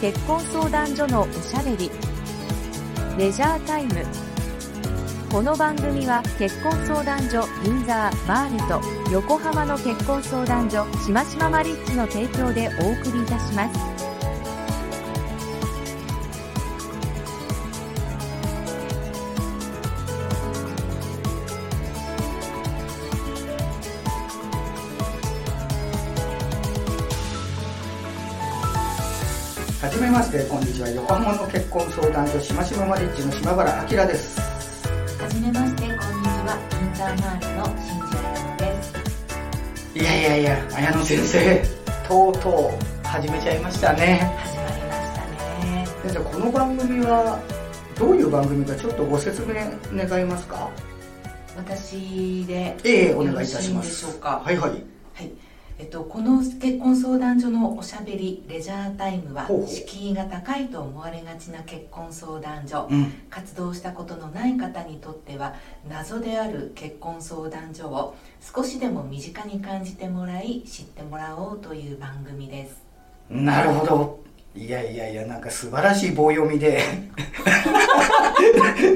結婚相談所のおしゃべり。レジャータイム。この番組は結婚相談所銀座バーレと横浜の結婚相談所しましまマリッジの提供でお送りいたします。はじめましてこんにちは横浜の結婚相談所しましまマリッジの島原明です。はじめましてこんにちは。インターマールの新次彩乃です。いやいやいや綾乃先生。とうとう始めちゃいましたね。始まりましたね。先生この番組はどういう番組かちょっとご説明願えますか？私でええお願いいたします。はいはいえっと、この結婚相談所のおしゃべりレジャータイムは敷居が高いと思われがちな結婚相談所、うん。活動したことのない方にとっては謎である結婚相談所を少しでも身近に感じてもらい知ってもらおうという番組です。なるほどいやいやいやなんか素晴らしい棒読みで。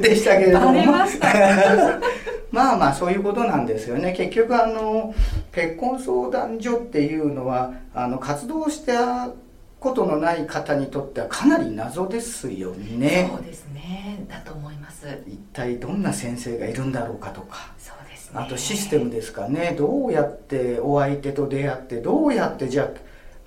でしたけれども。まあまあそういうことなんですよね。結局あの結婚相談所っていうのはあの活動したことのない方にとってはかなり謎ですよね。そうですね。だと思います。一体どんな先生がいるんだろうかとか。そうですね。あとシステムですかね。どうやってお相手と出会ってどうやってじゃあ、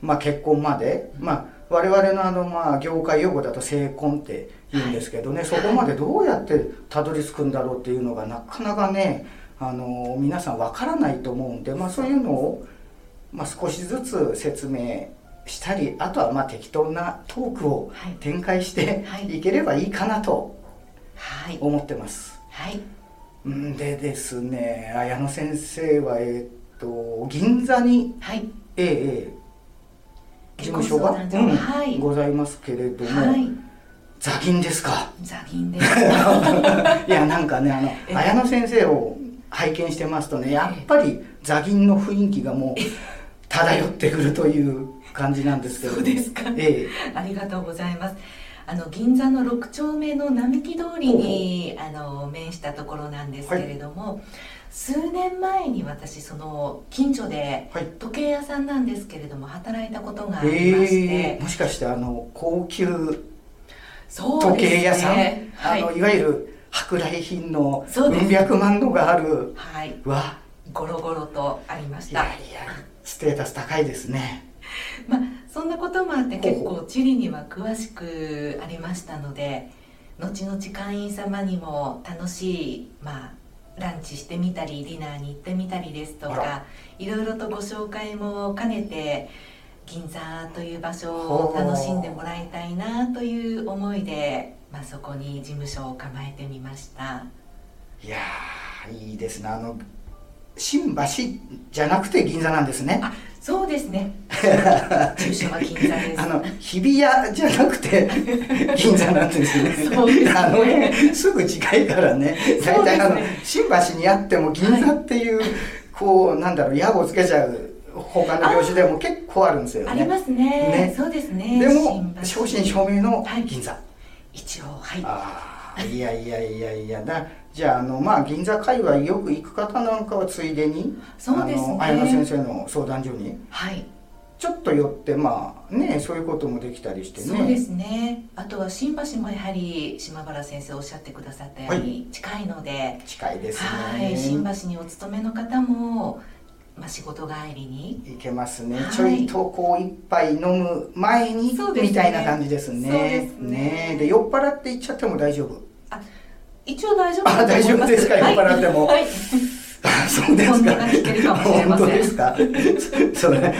まあ、結婚まで、まあ、我々のあの、まあ、業界用語だと成婚って言うんですけどね、そこまでどうやってたどり着くんだろうっていうのがなかなかねあの皆さんわからないと思うんで、まあ、そういうのを、まあ、少しずつ説明したりあとはまあ適当なトークをはい。展開してはい。いければいいかなとはい。思ってます。はい。んでですね綾野先生はえっ、と銀座にはい。ええええ事務所が、はい。ございますけれども、はい。座銀ですか？座銀です。いやなんかねあのええ。綾野先生を拝見してますとねやっぱり座銀の雰囲気がもう漂ってくるという感じなんですけれども。そうですか。えありがとうございます。あの銀座の6丁目の並木通りにあの面したところなんですけれども、数年前に私その近所で時計屋さんなんですけれども働いたことがありまして、ええもしかしてあの高級時計屋さん、はい。あのいわゆる舶来品のそう百万のがあるはい、わ。ゴロゴロとありました。いやいやステータス高いですね。まあそんなこともあって結構地理には詳しくありましたので後々会員様にも楽しいまあランチしてみたりディナーに行ってみたりですとあから。いろいろとご紹介も兼ねて銀座という場所を楽しんでもらいたいなという思いで、まあ、そこに事務所を構えてみました。いやーいいですね。あの新橋じゃなくて銀座なんですね。あそうですね。住所は銀座です。あの日比谷じゃなくて 銀座なんですね。そうですね。あのねすぐ近いからね。大体あの新橋にあっても銀座っていう、こうなんだろう屋をつけちゃう他の業種でも結構あるんですよね。ありますね。ね。そうですね。でも正真正銘の銀座、一応はい。ああいやいやいやいやだじゃああのまあ銀座界隈よく行く方なんかはついでにそうですね。あの綾野先生の相談所に。はい。ちょっと寄ってまあねそういうこともできたりしてね。そうですね。あとは新橋もやはり島原先生おっしゃってくださったように近いので、近いですね。はい。新橋にお勤めの方も、まあ、仕事帰りに。いけますね、はい。ちょいとこう一杯飲む前に、みたいな感じですね。ですね。で酔っ払って行っちゃっても大丈夫？一応大丈夫あ大丈夫ですか？はい。酔っ払っても。はい、あ そうですか？本当ですか？それ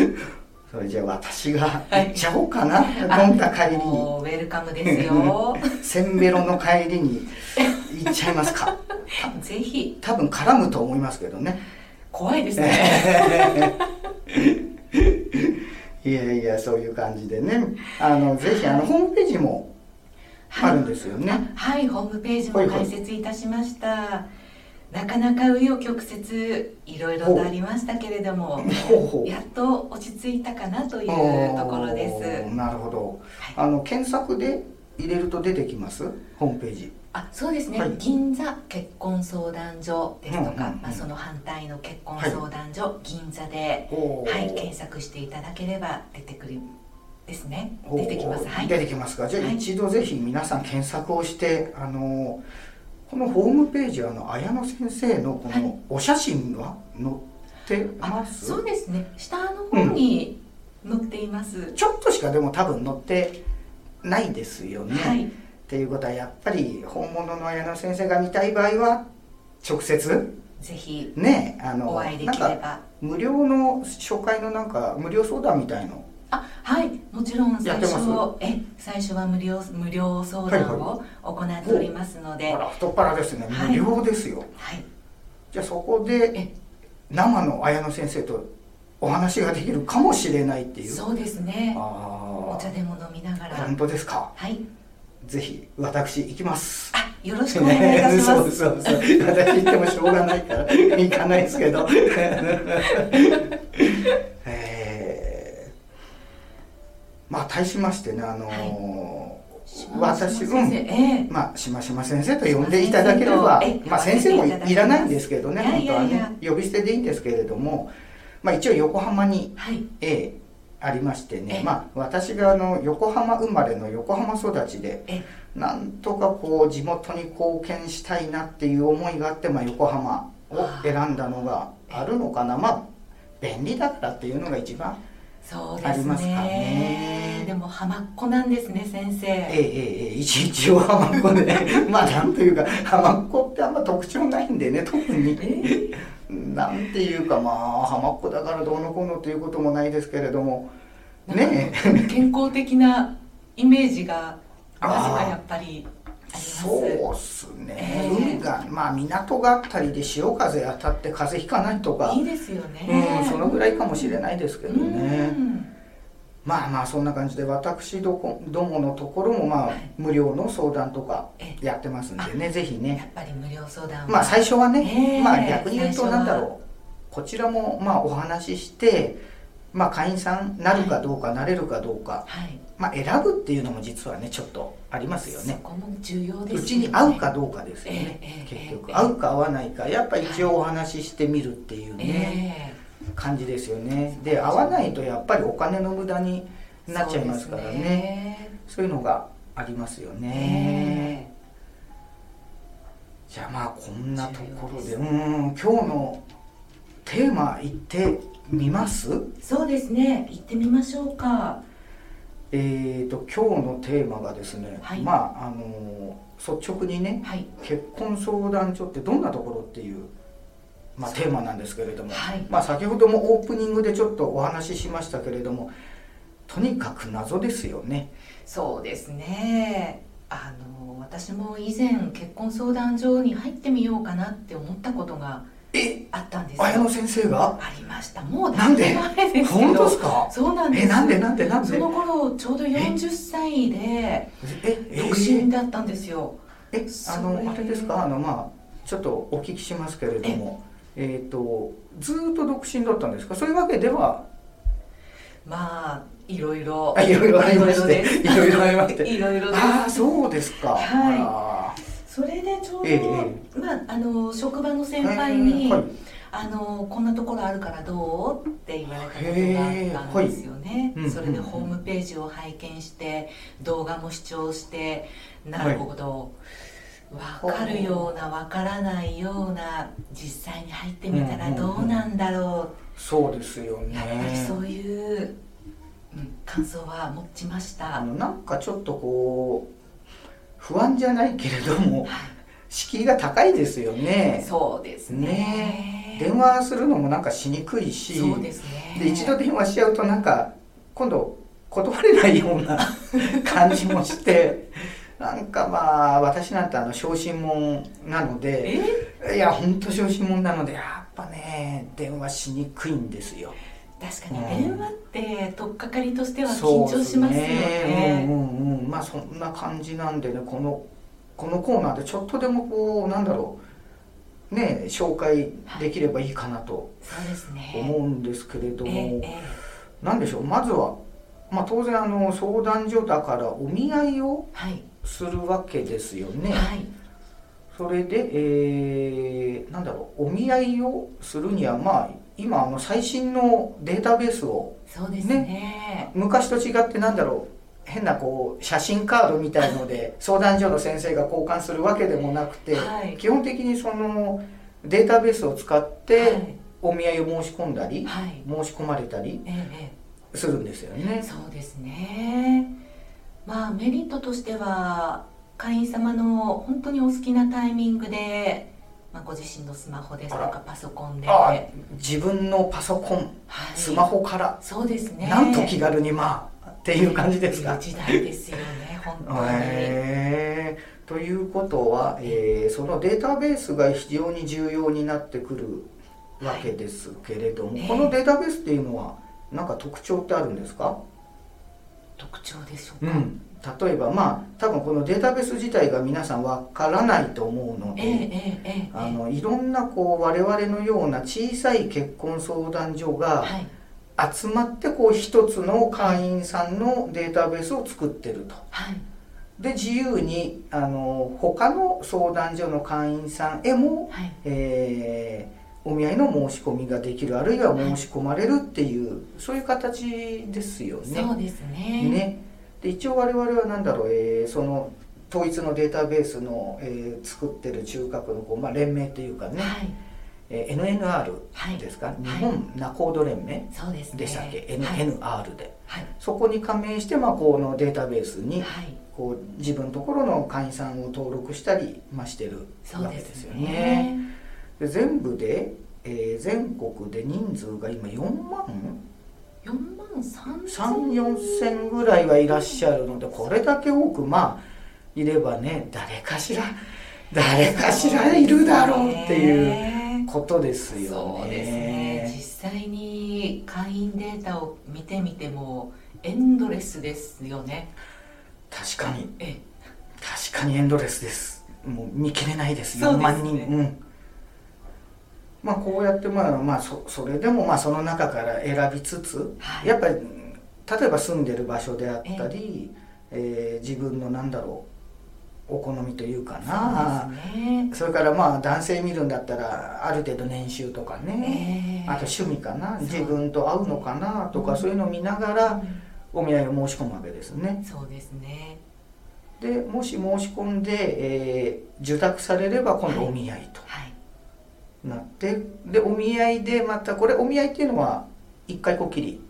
それじゃあ私が行っちゃおうかな、あ飲んだ帰りに。ウェルカムですよ。せんべろの帰りに行っちゃいますか？ぜひ。多分絡むと思いますけどね怖いですね。いやいやそういう感じでね。あのぜひあのホームページもあるんですよね、あはいホームページも開設いたしました、なかなか紆余曲折いろいろとありましたけれどもやっと落ち着いたかなというところです。なるほど。はい。あの検索で入れると出てきます？ホームページあそうですね、はい。銀座結婚相談所ですとか、うんうんうん。まあ、その反対の結婚相談所、銀座で、はい、検索していただければ出てくるですね。出てきます。はい。出てきますか。じゃあはい。一度ぜひ皆さん検索をしてあのこのホームページあの綾野先生のこはい。のお写真は載ってあます、そうですね。下の方に載っています、ちょっとしかでも多分載ってないですよね、はいっていうことはやっぱり本物の綾野先生が見たい場合は直接？ぜひねあのお会いできれば。無料の初回のなんか無料相談みたいの？あはいもちろん。最初え最初は無料無料相談を行っておりますので、あら太っ腹ですね。はい。無料ですよ、はい。じゃあそこでえ？生の綾野先生とお話ができるかもしれないっていう。そうですね。あお茶でも飲みながら。あ本当ですか？はいぜひ私行きます。あよろしくお願いいたします、そうそうそう。私行ってもしょうがないから行かないですけど。えーまあ対しましてねあのー私先生、うん。ええ。まあ、しましま先生と呼んでいただければしまあ、先生もいらないんですけどね本当はね呼び捨てでいいんですけれども、まあ、一応横浜に、はい。ええありましてねえ、まあ、私があの横浜生まれの横浜育ちでえなんとかこう地元に貢献したいなっていう思いがあって、まあ、横浜を選んだのがあるのかな。まあ便利だからっていうのが一番ありますかね。ねでも浜っ子なんですね先生。ええええええ。一一応浜っ子で。まあなんというか浜っ子ってあんま特徴ないんでね特に。えなんていうかまあ浜っ子だからどうのこうのということもないですけれども。ね健康的なイメージがなぜかやっぱりそうっすね、ええ海がまあ港があったりで潮風当たって風邪ひかないとか。いいですよね。うんそのぐらいかもしれないですけどね。うんまあまあそんな感じで私どこどものところもまあはい。無料の相談とかえやってますんでねぜひやねっぱり無料相談は。まあ最初はね、ええまあ逆に言うとなんだろう。こちらもまあお話ししてまあ会員さんなるかどうか、なれるかどうかはい。まあ選ぶっていうのも実はねちょっとありますよね。そこも重要ですよね。うちに合うかどうかですよね、ええええ結局、ええ合うか合わないかやっぱ一応お話ししてみるっていうね、え感じですよね。で合わないとやっぱりお金の無駄にえなっちゃいますからね。そういうのがありますよね、え。じゃあまあこんなところで重要うん今日のテーマ言ってみます？えそうですね。行ってみましょうか。えー、と今日のテーマがですね、はい。まああの率直にねはい。結婚相談所ってどんなところっていう、まあ、テーマなんですけれども、はい。まあ、先ほどもオープニングでちょっとお話ししましたけれどもとにかく謎ですよね。そうですね。あの私も以前結婚相談所に入ってみようかなって思ったことがえあったんです。よ綾野先生が？ありました。もうだいぶ前ですですか？そうなんです。えなんで？なんで？なんで？その頃ちょうど40歳でええ？独身だったんですよ、えあのあれですか？あのまあちょっとお聞きしますけれどもえっ、とずーっと独身だったんですか？そういうわけでは？まあいろいろ。あいろいろありましていろいろですいろいろありまして。いろいろあ あそうですか、はい。あそれでちょうど、ええまあ、あの職場の先ら輩に、はいあのこんなところあるからどう？って言われたことがあったんですよね、はい。それでホームページを拝見して動画も視聴してなるほど、分かるような分からないような実際に入ってみたらどうなんだろそうですよう、ね。やっぱりそういう、うん、感想は持ちました、あのなんかちょっとこう不安じゃないけれどもは敷居が高いですよい、ね。そうですね。電話するのもなんかしにくいしそうですね。で一度電話しちゃうとなんか今度断れないような 感じもしてなんかまあ私なんてあの小心者なのでえ？いや本当小心者なのでやっぱね電話しにくいんですよ。確かうん。に電話って取っかかりとしては緊張しますよね。うんうんうん。まあそんな感じなんでねこのこのコーナーでちょっとでもこうなんだろうね紹介できればいいかなと思うんですけれども、えええなんでしょうまずは、まあ、当然あの相談所だからお見合いをえはいするわけですよね。はい。それで、えーなんだろうお見合いをするにはまあ今あの最新のデータベースをそうですね。昔と違ってなんだろう変なこう写真カードみたいので 相談所の先生が交換するわけでもなくて、はい。基本的にそのデータベースを使っはてい。お見合いを申し込んだり、はい。申し込まれたりするんですよね。そうですねまあメリットとしては会員様の本当にお好きなタイミングで、まあ、ご自身のスマホですとかパソコンで、自分のパソコンい、スマホから、そうですね。なんと気軽にまあっていう感じですか？時代ですよね本当に、へー。ということは、えーそのデータベースが非常に重要になってくるわけですけれども、はい。このデータベースっていうのは何か特徴ってあるんですか、特徴でしょうか、うん、例えばまあ多分このデータベース自体が皆さんわからないと思うので、あのいろんなこう我々のような小さい結婚相談所がはい。集まってこう一つの会員さんのデータベースを作ってると。はい。で自由にあの他の相談所の会員さんへも、はい。えーお見合いの申し込みができるあるいは申し込まれるっていう、そういう形ですよね。そうですね。ね。で一応我々は何だろう、えーその統一のデータベースの、えー作ってる中核のこう、まあ、連盟というかね、はい。えー NNR はい。ですか、日本ナコード連盟そうですね。でしたっけ、はい。NNR で。はい。そこに加盟して、まあ、このデータベースにはい。こう自分のところの会員さんを登録したり、まあ、してるわけですすよね。ね。で全部で、えー全国で人数が今4万？4万3 3 4千ぐらいはいらっしゃるのでこれだけ多くまあいればね誰かしら誰かしらいるだろうっていうことですよそうですね。ね。実際に会員データを見てみてもエンドレスですよね。確かに。え確かにエンドレスです。もう見切れないです。4そうですね。万人。うんまあこうやってまあまあそそれでもまあその中から選びつつ、はい。やっぱり例えば住んでる場所であったり、えー自分のなんだろうお好みというかな。そね。それからまあ男性見るんだったらある程度年収とかね、ええ。あと趣味かな自分と合うのかなとか、うんそういうのを見ながらうんお見合いを申し込むわけですね。そうですね。でもし申し込んで、えー受託されれば今度はいお見合いと。はいなって、でお見合いでまたこれお見合いっていうのは一回こっきり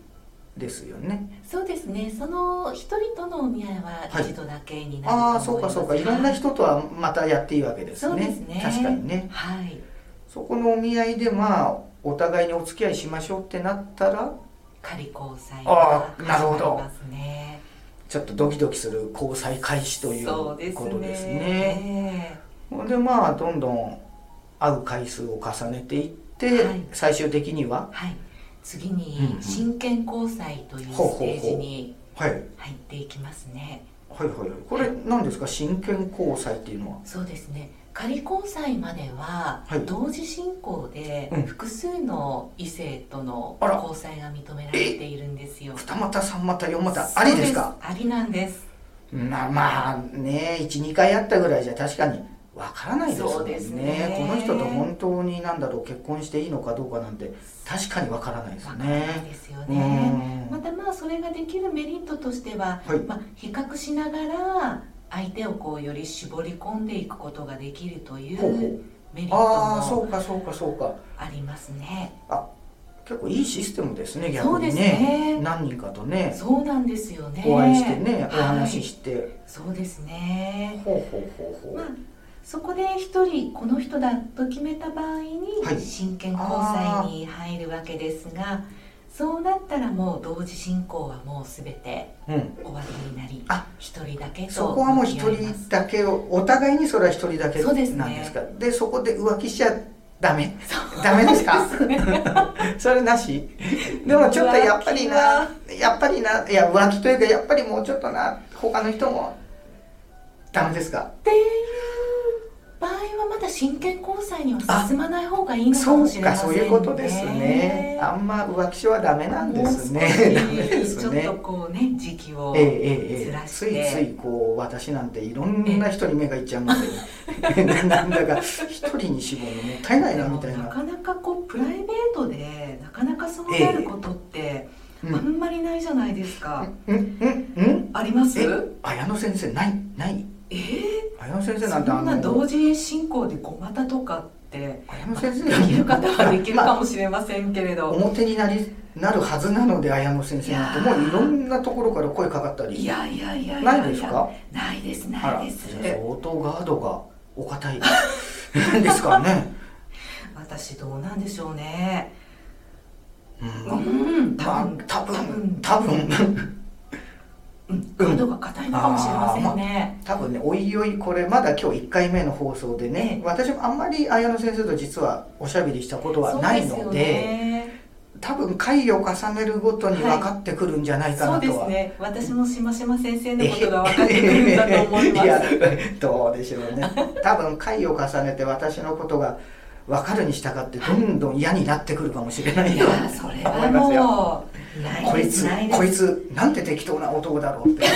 ですよね。そうですね。その一人とのお見合いははい一度だけになると思います、ああそうかそうか。いろんな人とはまたやっていいわけですね。そうですね。確かにね。はい。そこのお見合いでまあお互いにお付き合いしましょうってなったら仮交際あがーなるほど。始まりますね。ちょっとドキドキする交際開始ということですね。ねほんでまあどんどん会う回数を重ねていって、はい。最終的には？はい。次に真剣交際というステージにはい。はい入っていきますね。はいはいこれ何ですか？真剣交際っていうのは？そうですね。仮交際までははい。同時進行でうん。複数の異性との交際が認められているんですよ。二股三股四股ありですか？ありなんです。なまあね12回あったぐらいじゃ確かにわからないですもんねね。この人と本当になんだろう結婚していいのかどうかなんて確かにわからないですようね。ん。またまあそれができるメリットとしては、はい。まあ、比較しながら相手をこうより絞り込んでいくことができるといほうメリットああそもうかそうかそうか。ありますね。結構いいシステムですね逆にね。ね。何人かとね。そうなんですよね。お会いしてね、はいお話しして。そうですね。ほうほうほうほう、まあそこで一人この人だと決めた場合にはい。真剣交際に入るわけですが、そうなったらもう同時進行はもう全てうん、終わりになりあ一人だけとそこはもう一人だけをお互いにそれは一人だけなんですか？でそこで浮気しちゃダメ。そうダメですか？それなし？でもちょっとやっぱりなやっぱりないや浮気というかやっぱりもうちょっとな他の人もダメですか？っていう場場合はまだ真剣交際には進まない方がいいのかそうもしれませんね。かそういうことですね。あんま浮気症はダメなんですね。ちょっねとこうね時期をえええええずえらして。ついついこう私なんていろんな人に目がいっちゃうので なんだか一人に絞るのもったいないなみたいな、なかなかこうプライベートでなかなかそうなることってうん。あんまりないじゃないですか、うんうんうんあります？え綾野先生ないないえー綾野先生そなんてあんな同の時進行でごまたとかって綾野先生。できる方はできるまあかもしれませんけれど、表になりなるはずなので綾野先生なんてもういろんなところから声かかったり。いやいやいやないですか？ないですあらないです。相当ガードがお堅い。ですかね。私どうなんでしょうね。うん。うんまあ多分。多分うん。ガードが硬いのかもしれませんね、多分ねおいおいこれまだ今日1回目の放送でねええ。私もあんまり綾野先生と実はおしゃべりしたことはないので多分回を重ねるごとに分かってくるんじゃないかそうでなとは、すね。私もしましま先生のことが分かってくるんだと思います。いやどうでしょうね。多分回を重ねて私のことが分かるに従ってどんどん嫌になってくるかもしれないいとやそれ思いますよ。はもうないこいつこいつなんて適当な男だろうって。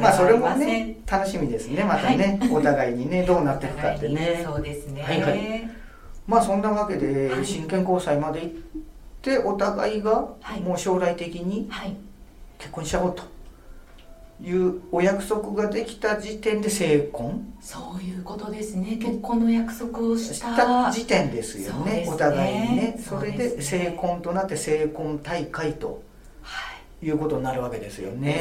まあそれもね楽しみですねまたね、お互いにねどうなっていくかってね。そうですね、はいはい。まあそんなわけではい。真剣交際まで行ってお互いがはい。もう将来的にはい。結婚しちゃおうというお約束ができた時点で成婚？そういうことですね。結婚の約束をししたた時点ですよねね。お互いにね。それで成婚となって成婚大会とはい。いうことになるわけですよね。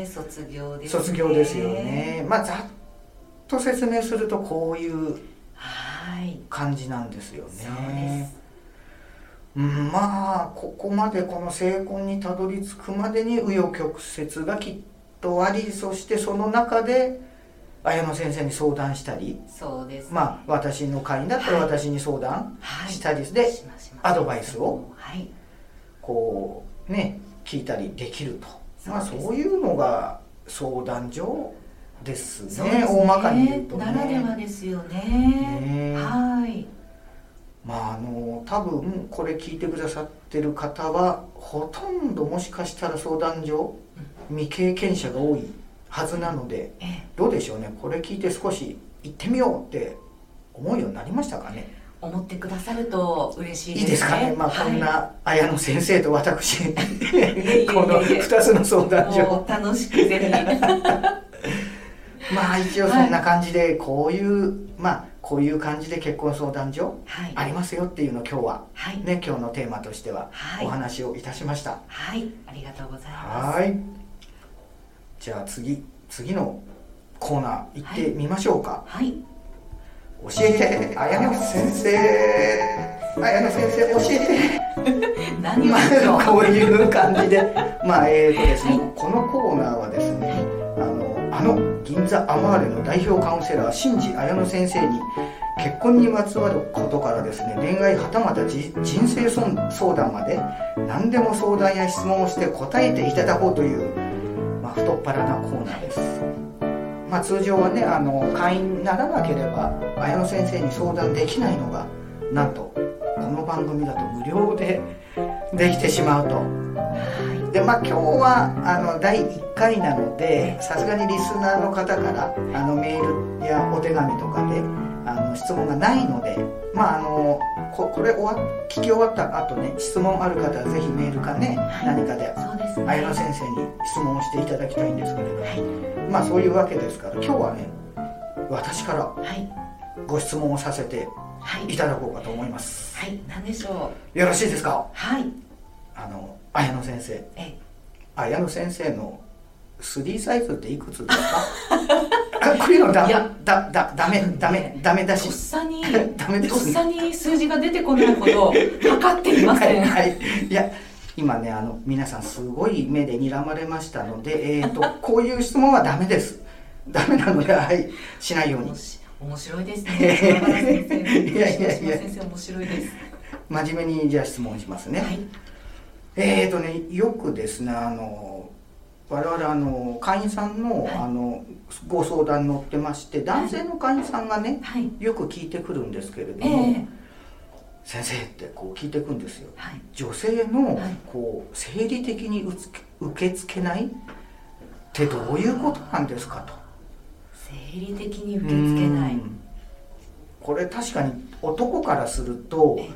ね。卒業ですね。卒業ですよね。まあざっと説明するとこういうはい。感じなんですよね。うんまあここまでこの成婚にたどり着くまでに紆余曲折がきっとありそしてその中で綾野先生に相談したりそうですまあ私の会員だったらはい。私に相談はいしたりでしますします。アドバイスをはい。こうね聞いたりできると。まあそうです。そういうのが相談所ですね。ね。大まかに言うとね。ならではですよね。ねはい。まああの多分これ聞いてくださってる方はほとんどもしかしたら相談所未経験者が多いはずなのでええ。どうでしょうね？これ聞いて少し行ってみようって思うようになりましたかね？思ってくださると嬉しいいいですね。ですかね？まあこんはな綾野先生と私 この2つの相談所。楽しくぜひ。まあ一応そんな感じでこういう、まあこういう感じで結婚相談所はい。ありますよっていうのを今日は。はい。ね今日のテーマとしてははい。お話をいたしました。はい。ありがとうございます。はい。じゃあ次次のコーナー行ってみましょうか。はい教えて綾野先生。綾野先生教えて。何をまでしょうあ こういう感じで、まあえーとですね、はいこのコーナーはですね、あのあの銀座アマーレの代表カウンセラー新次綾乃先生に結婚にまつわることからですね恋愛はたまたじ人生相談まで何でも相談や質問をして答えていただこうという、まあ、太っ腹なコーナーです、まあ、通常はねあの会員にならなければ綾乃先生に相談できないのがなんとこの番組だと無料でできてしまうと。はでまあ今日はあの第1回なのでさすがにリスナーの方からあのメールやお手紙とかであの質問がないのでまああのここれ終わ聞き終わった後ね質問ある方はぜひメールかね、はい。何かでね綾野先生に質問をしていただきたいんですけれどはい。まあそういうわけですから今日はね私からはい。ご質問をさせてはい。いただこうかと思います。はい。何でしょう？よろしいですか？はい。あの綾野先生。え綾野先生の3サイズっていくつですか？あこういうのダメいや。だだダメダメダメだし。とっさに ダメですね。とっさに数字が出てこないほど測っていません。はい、はい、いや今ねあの皆さんすごい目で睨まれましたのでえっ、と こういう質問はダメです。ダメなのではいしないように。面白いですね。いやいやいや。島先生面白いです。真面目にじゃあ質問しますね、はい。えーとねよくですねあの我々あの会員さんの,、はい。あのご相談乗ってまして男性の会員さんがね、はい。よく聞いてくるんですけれどえも、え先生ってこう聞いてくんですよ。はい。女性のはい。こう生理的にうつけ受け付けないってどういうことなんですかと。生理的に受け付けない。うん。これ確かに男からするとえ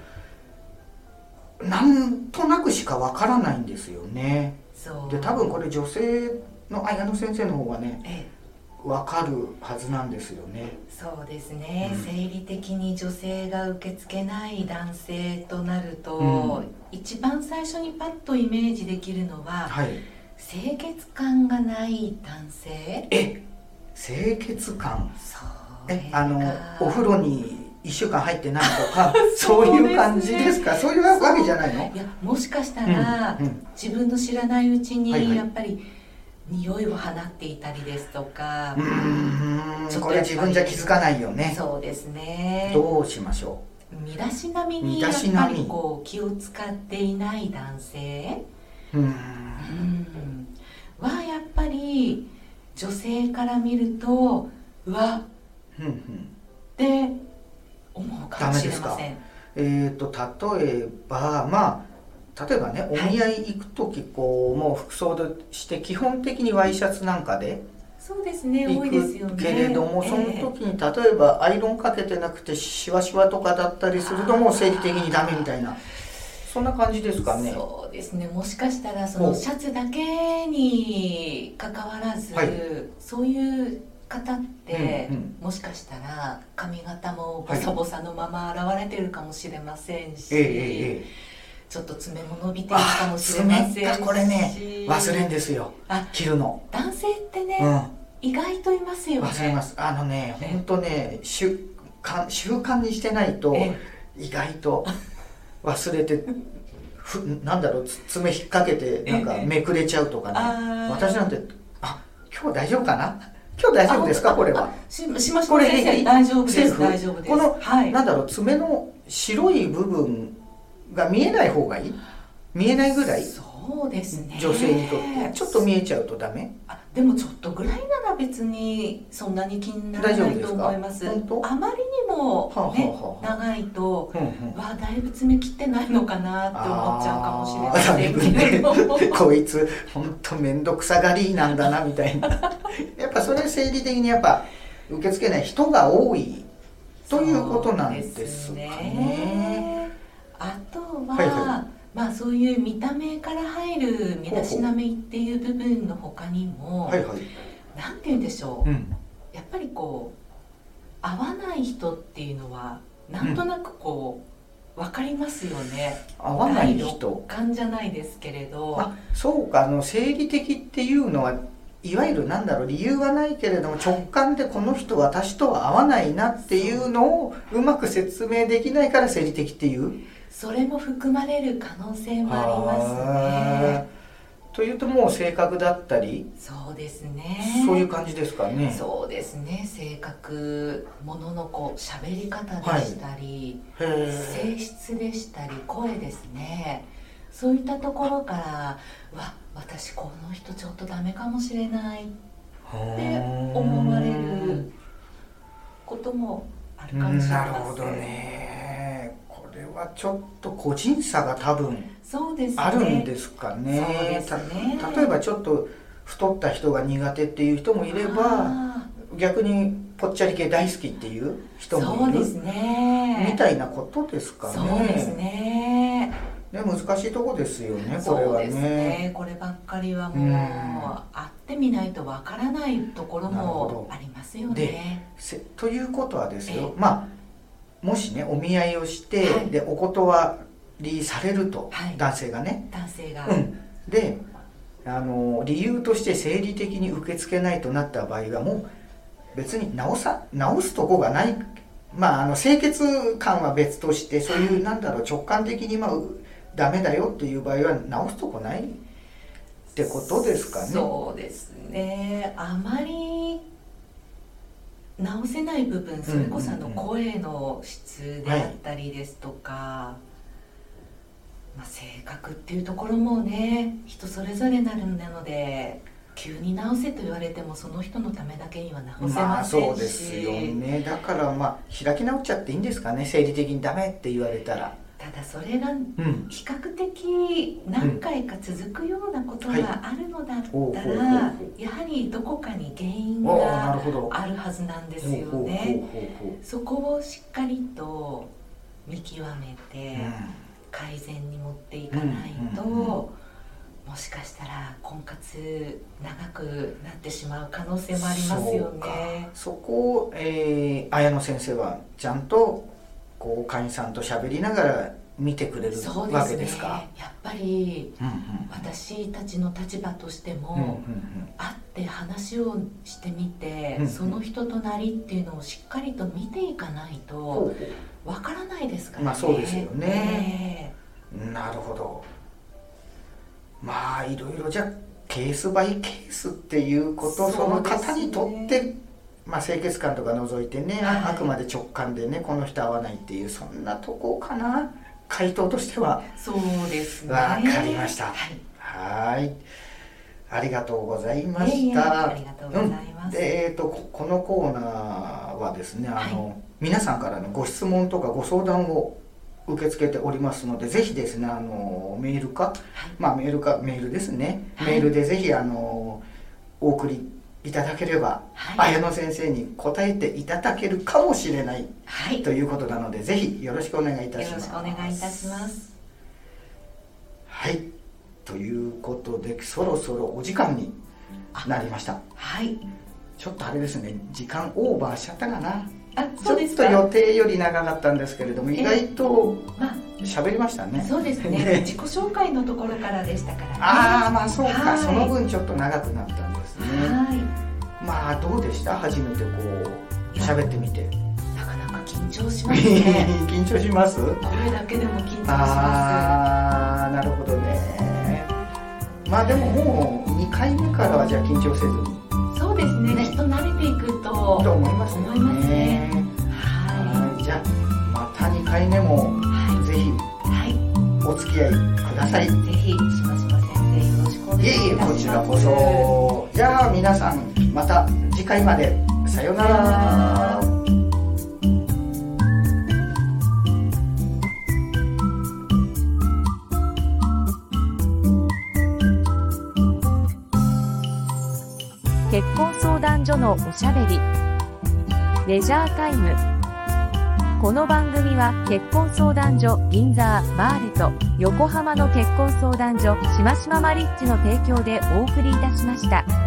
なんとなくしかわからないんですよね。で多分これ女性の綾野先生の方がねええわかるはずなんですよね。そうですね、うん。生理的に女性が受け付けない男性となると、うん。一番最初にパッとイメージできるのははい。清潔感がない男性？え清潔感？そえれがあのお風呂に1週間入ってないとかそ そうねいう感じですか？そういうわけじゃないの？いやもしかしたら、うんうん。自分の知らないうちに、はいはい。やっぱり匂いを放っていたりですとか。う、ーんこれ自分じゃ気づかないよね。そうですね。どうしましょ身だしなみに身やっぱりこう気を使っていない男性、うん。うん、はやっぱり女性から見るとうわ。うんうん。って思うかもしれません。えー、と例えばまあ例えばねお見合い行く時こう、もう服装でして基本的にワイシャツなんかでそうですね行多いですよね。くけれども、そのええ時に例えばアイロンかけてなくてシワシワとかだったりするともう生理的にダメみたいな。そんな感じですかね。そうですねもしかしたらそのシャツだけに関わらず、はい。そういう方って、うんうん。もしかしたら髪型もボサボサのまま現れてるかもしれませんし、えええええちょっと爪も伸びてるかあもしれませんし爪がこれね忘れんですよ。あ着るの。男性ってね、うん。意外といますよね。忘れます。あのねえ。え本当ね習慣習慣にしてないとえ。意外と忘れてふなんだろうつ爪引っ掛けてなんかええめくれちゃうとかね。私なんてあ今日大丈夫かな？今日大丈夫ですか？これは。ししましょこれ大丈夫です。大丈夫です。このはい。なんだろう爪の白い部分が見えない方がいい？見えないぐらい？そうですね。女性にとって。ちょっと見えちゃうとダメ？あでもちょっとぐらいなら別にそんなに気にならないと思います。あまりにも、はあはあねはあ。長いとうんうん。わあだいぶ爪切ってないのかなって思っちゃうかもしれませんあーけれども、こいつ本当面倒くさがりなんだなみたいな。やっぱそれ生理的にやっぱ受け付けない人が多いということなんですかね。あとは、はいはまあそういう見た目から入る身だしなみっていう部分の他にも、はいはい。なんて言うんでしょう、うん。やっぱりこう合わない人っていうのはなんとなくこう、わかりますよね合わない第人六。感じゃないですけれどあ、そうかあの生理的っていうのはいわゆるなんだろう理由はないけれども直感でこの人私とは合わないなっていうのをうまく説明できないから生理的っていう？それも含まれる可能性もありますね。というともう性格だったり、そうですね。そういう感じですかね。そうですね。性格もののこう喋り方でしたり、へー。性質でしたり声ですね。そういったところからうわ私この人ちょっとダメかもしれないって思われることもあるかもしれません。なるほどね。これはちょっと個人差が多分あるんですかね。ね。た例えばちょっと太った人が苦手っていう人もいればあ逆にぽっちゃり系大好きっていう人ーもいるそうですね。みたいなことですかね。そうですね。ね難しいとこですよねこれはね。ね。こればっかりはもう、うん。会ってみないとわからないところもありますよでねせということはですえよまあもしねお見合いをして、はい。でお断りされると、はい。男性がね。男性が、うん、であの理由として生理的に受け付けないとなった場合はもう別に直さ直すとこがない。まああの清潔感は別としてそういうなんだろう直感的にまあうダメだよっていう場合は直すとこないってことですかね。そうですね。あまり直せない部分それこそあの声の質であったりですとか、まあ、性格っていうところもね人それぞれなるなので急に直せと言われてもその人のためだけには直せまあませんし、そうですよね。だからまあ開き直っちゃっていいんですかね。生理的にダメって言われたらただそれがうん。比較的何回か続くようなことはい。があるのだったらほやはりどこかに原因があるはずなんですよね。そこをしっかりと見極めてう改善に持っていかないと、もしかしたら婚活長くなってしまう可能性もありますよね。そこを、えー、綾野先生はちゃんとこう会員さんと喋りながら見てくれるわそうですね。けですか？やっぱりうんうん。私たちの立場としても、うんうんうん。会って話をしてみて、うんその人となりっていうのをしっかりと見ていかないとわからないですからね。まあそうですよね。えなるほど。まあいろいろじゃあケースバイケースっていうことその方にとって、まあ、清潔感とか除いてね、あくまで直感でねこの人合わないっていうそんなとこかな。回答としては。えそうですね。わかりました。はい。ありがとうございました。ありがとうございます。うん。でえー、とここのコーナーはですねあの、皆さんからのご質問とかご相談を受け付けておりますのでぜひですねあのメールか、まあメールかメールですね、はい。メールでぜひあのお送りいただければ、はい綾野先生に答えていただけるかもしれないはい。ということなのでぜひよろしくお願いいたしますよろしくお願いいたします。はいということでそろそろお時間になりましたはい。ちょっとあれですね時間オーバーしちゃったかなあ、ちょっそうですか？と予定より長かったんですけれども意外とまあ、喋りましたねそうですね。自己紹介のところからでしたからね。ああまあそうか、はいその分ちょっと長くなったんですねはい。まあどうでした？初めてこう喋ってみてなかなか緊張しますね。緊張します？これだけでも緊張しまああなるほどねまあでももう2回目からはじゃあ緊張せずにす。そうですね。ねきっと慣れていくと。と思いますよ思いますねははいじゃあまた2回目もぜひい。はい。お付き合いくださいぜひ、しばしば先生、よろしくお願いえいえ。こちらこそ。じゃあ皆さんまた次回まで。さようなら。結婚相談所のおしゃべり。レジャータイム。この番組は結婚相談所銀座マーレと横浜の結婚相談所しましまマリッジの提供でお送りいたしました。